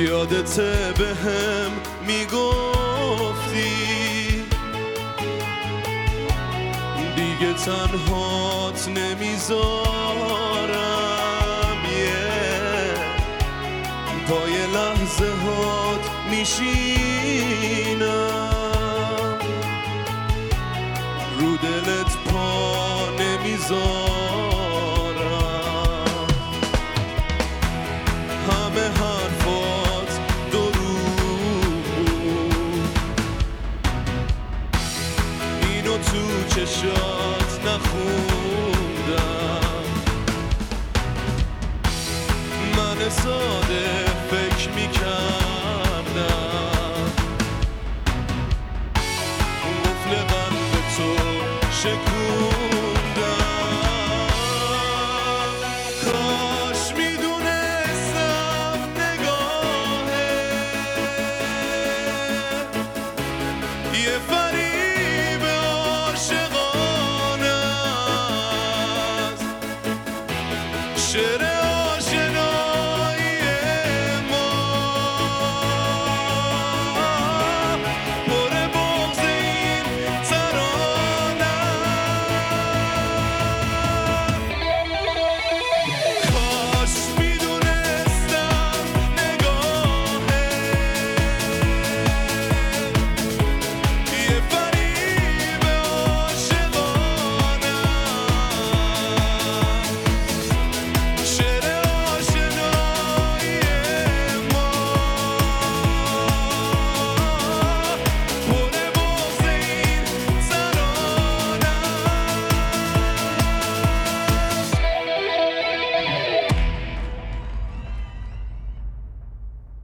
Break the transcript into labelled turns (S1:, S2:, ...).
S1: یادته به هم می‌گفتی. دیگه تنهات نمی‌ذارم یه پای لحظه هات میشینم. رو دلت پا نمی‌ذارم. اینو تو چشات نخوندم. من ساده فکر می‌کردم. قفل قلب تو شکوندم. کاش می‌دونستم نگاهه یه should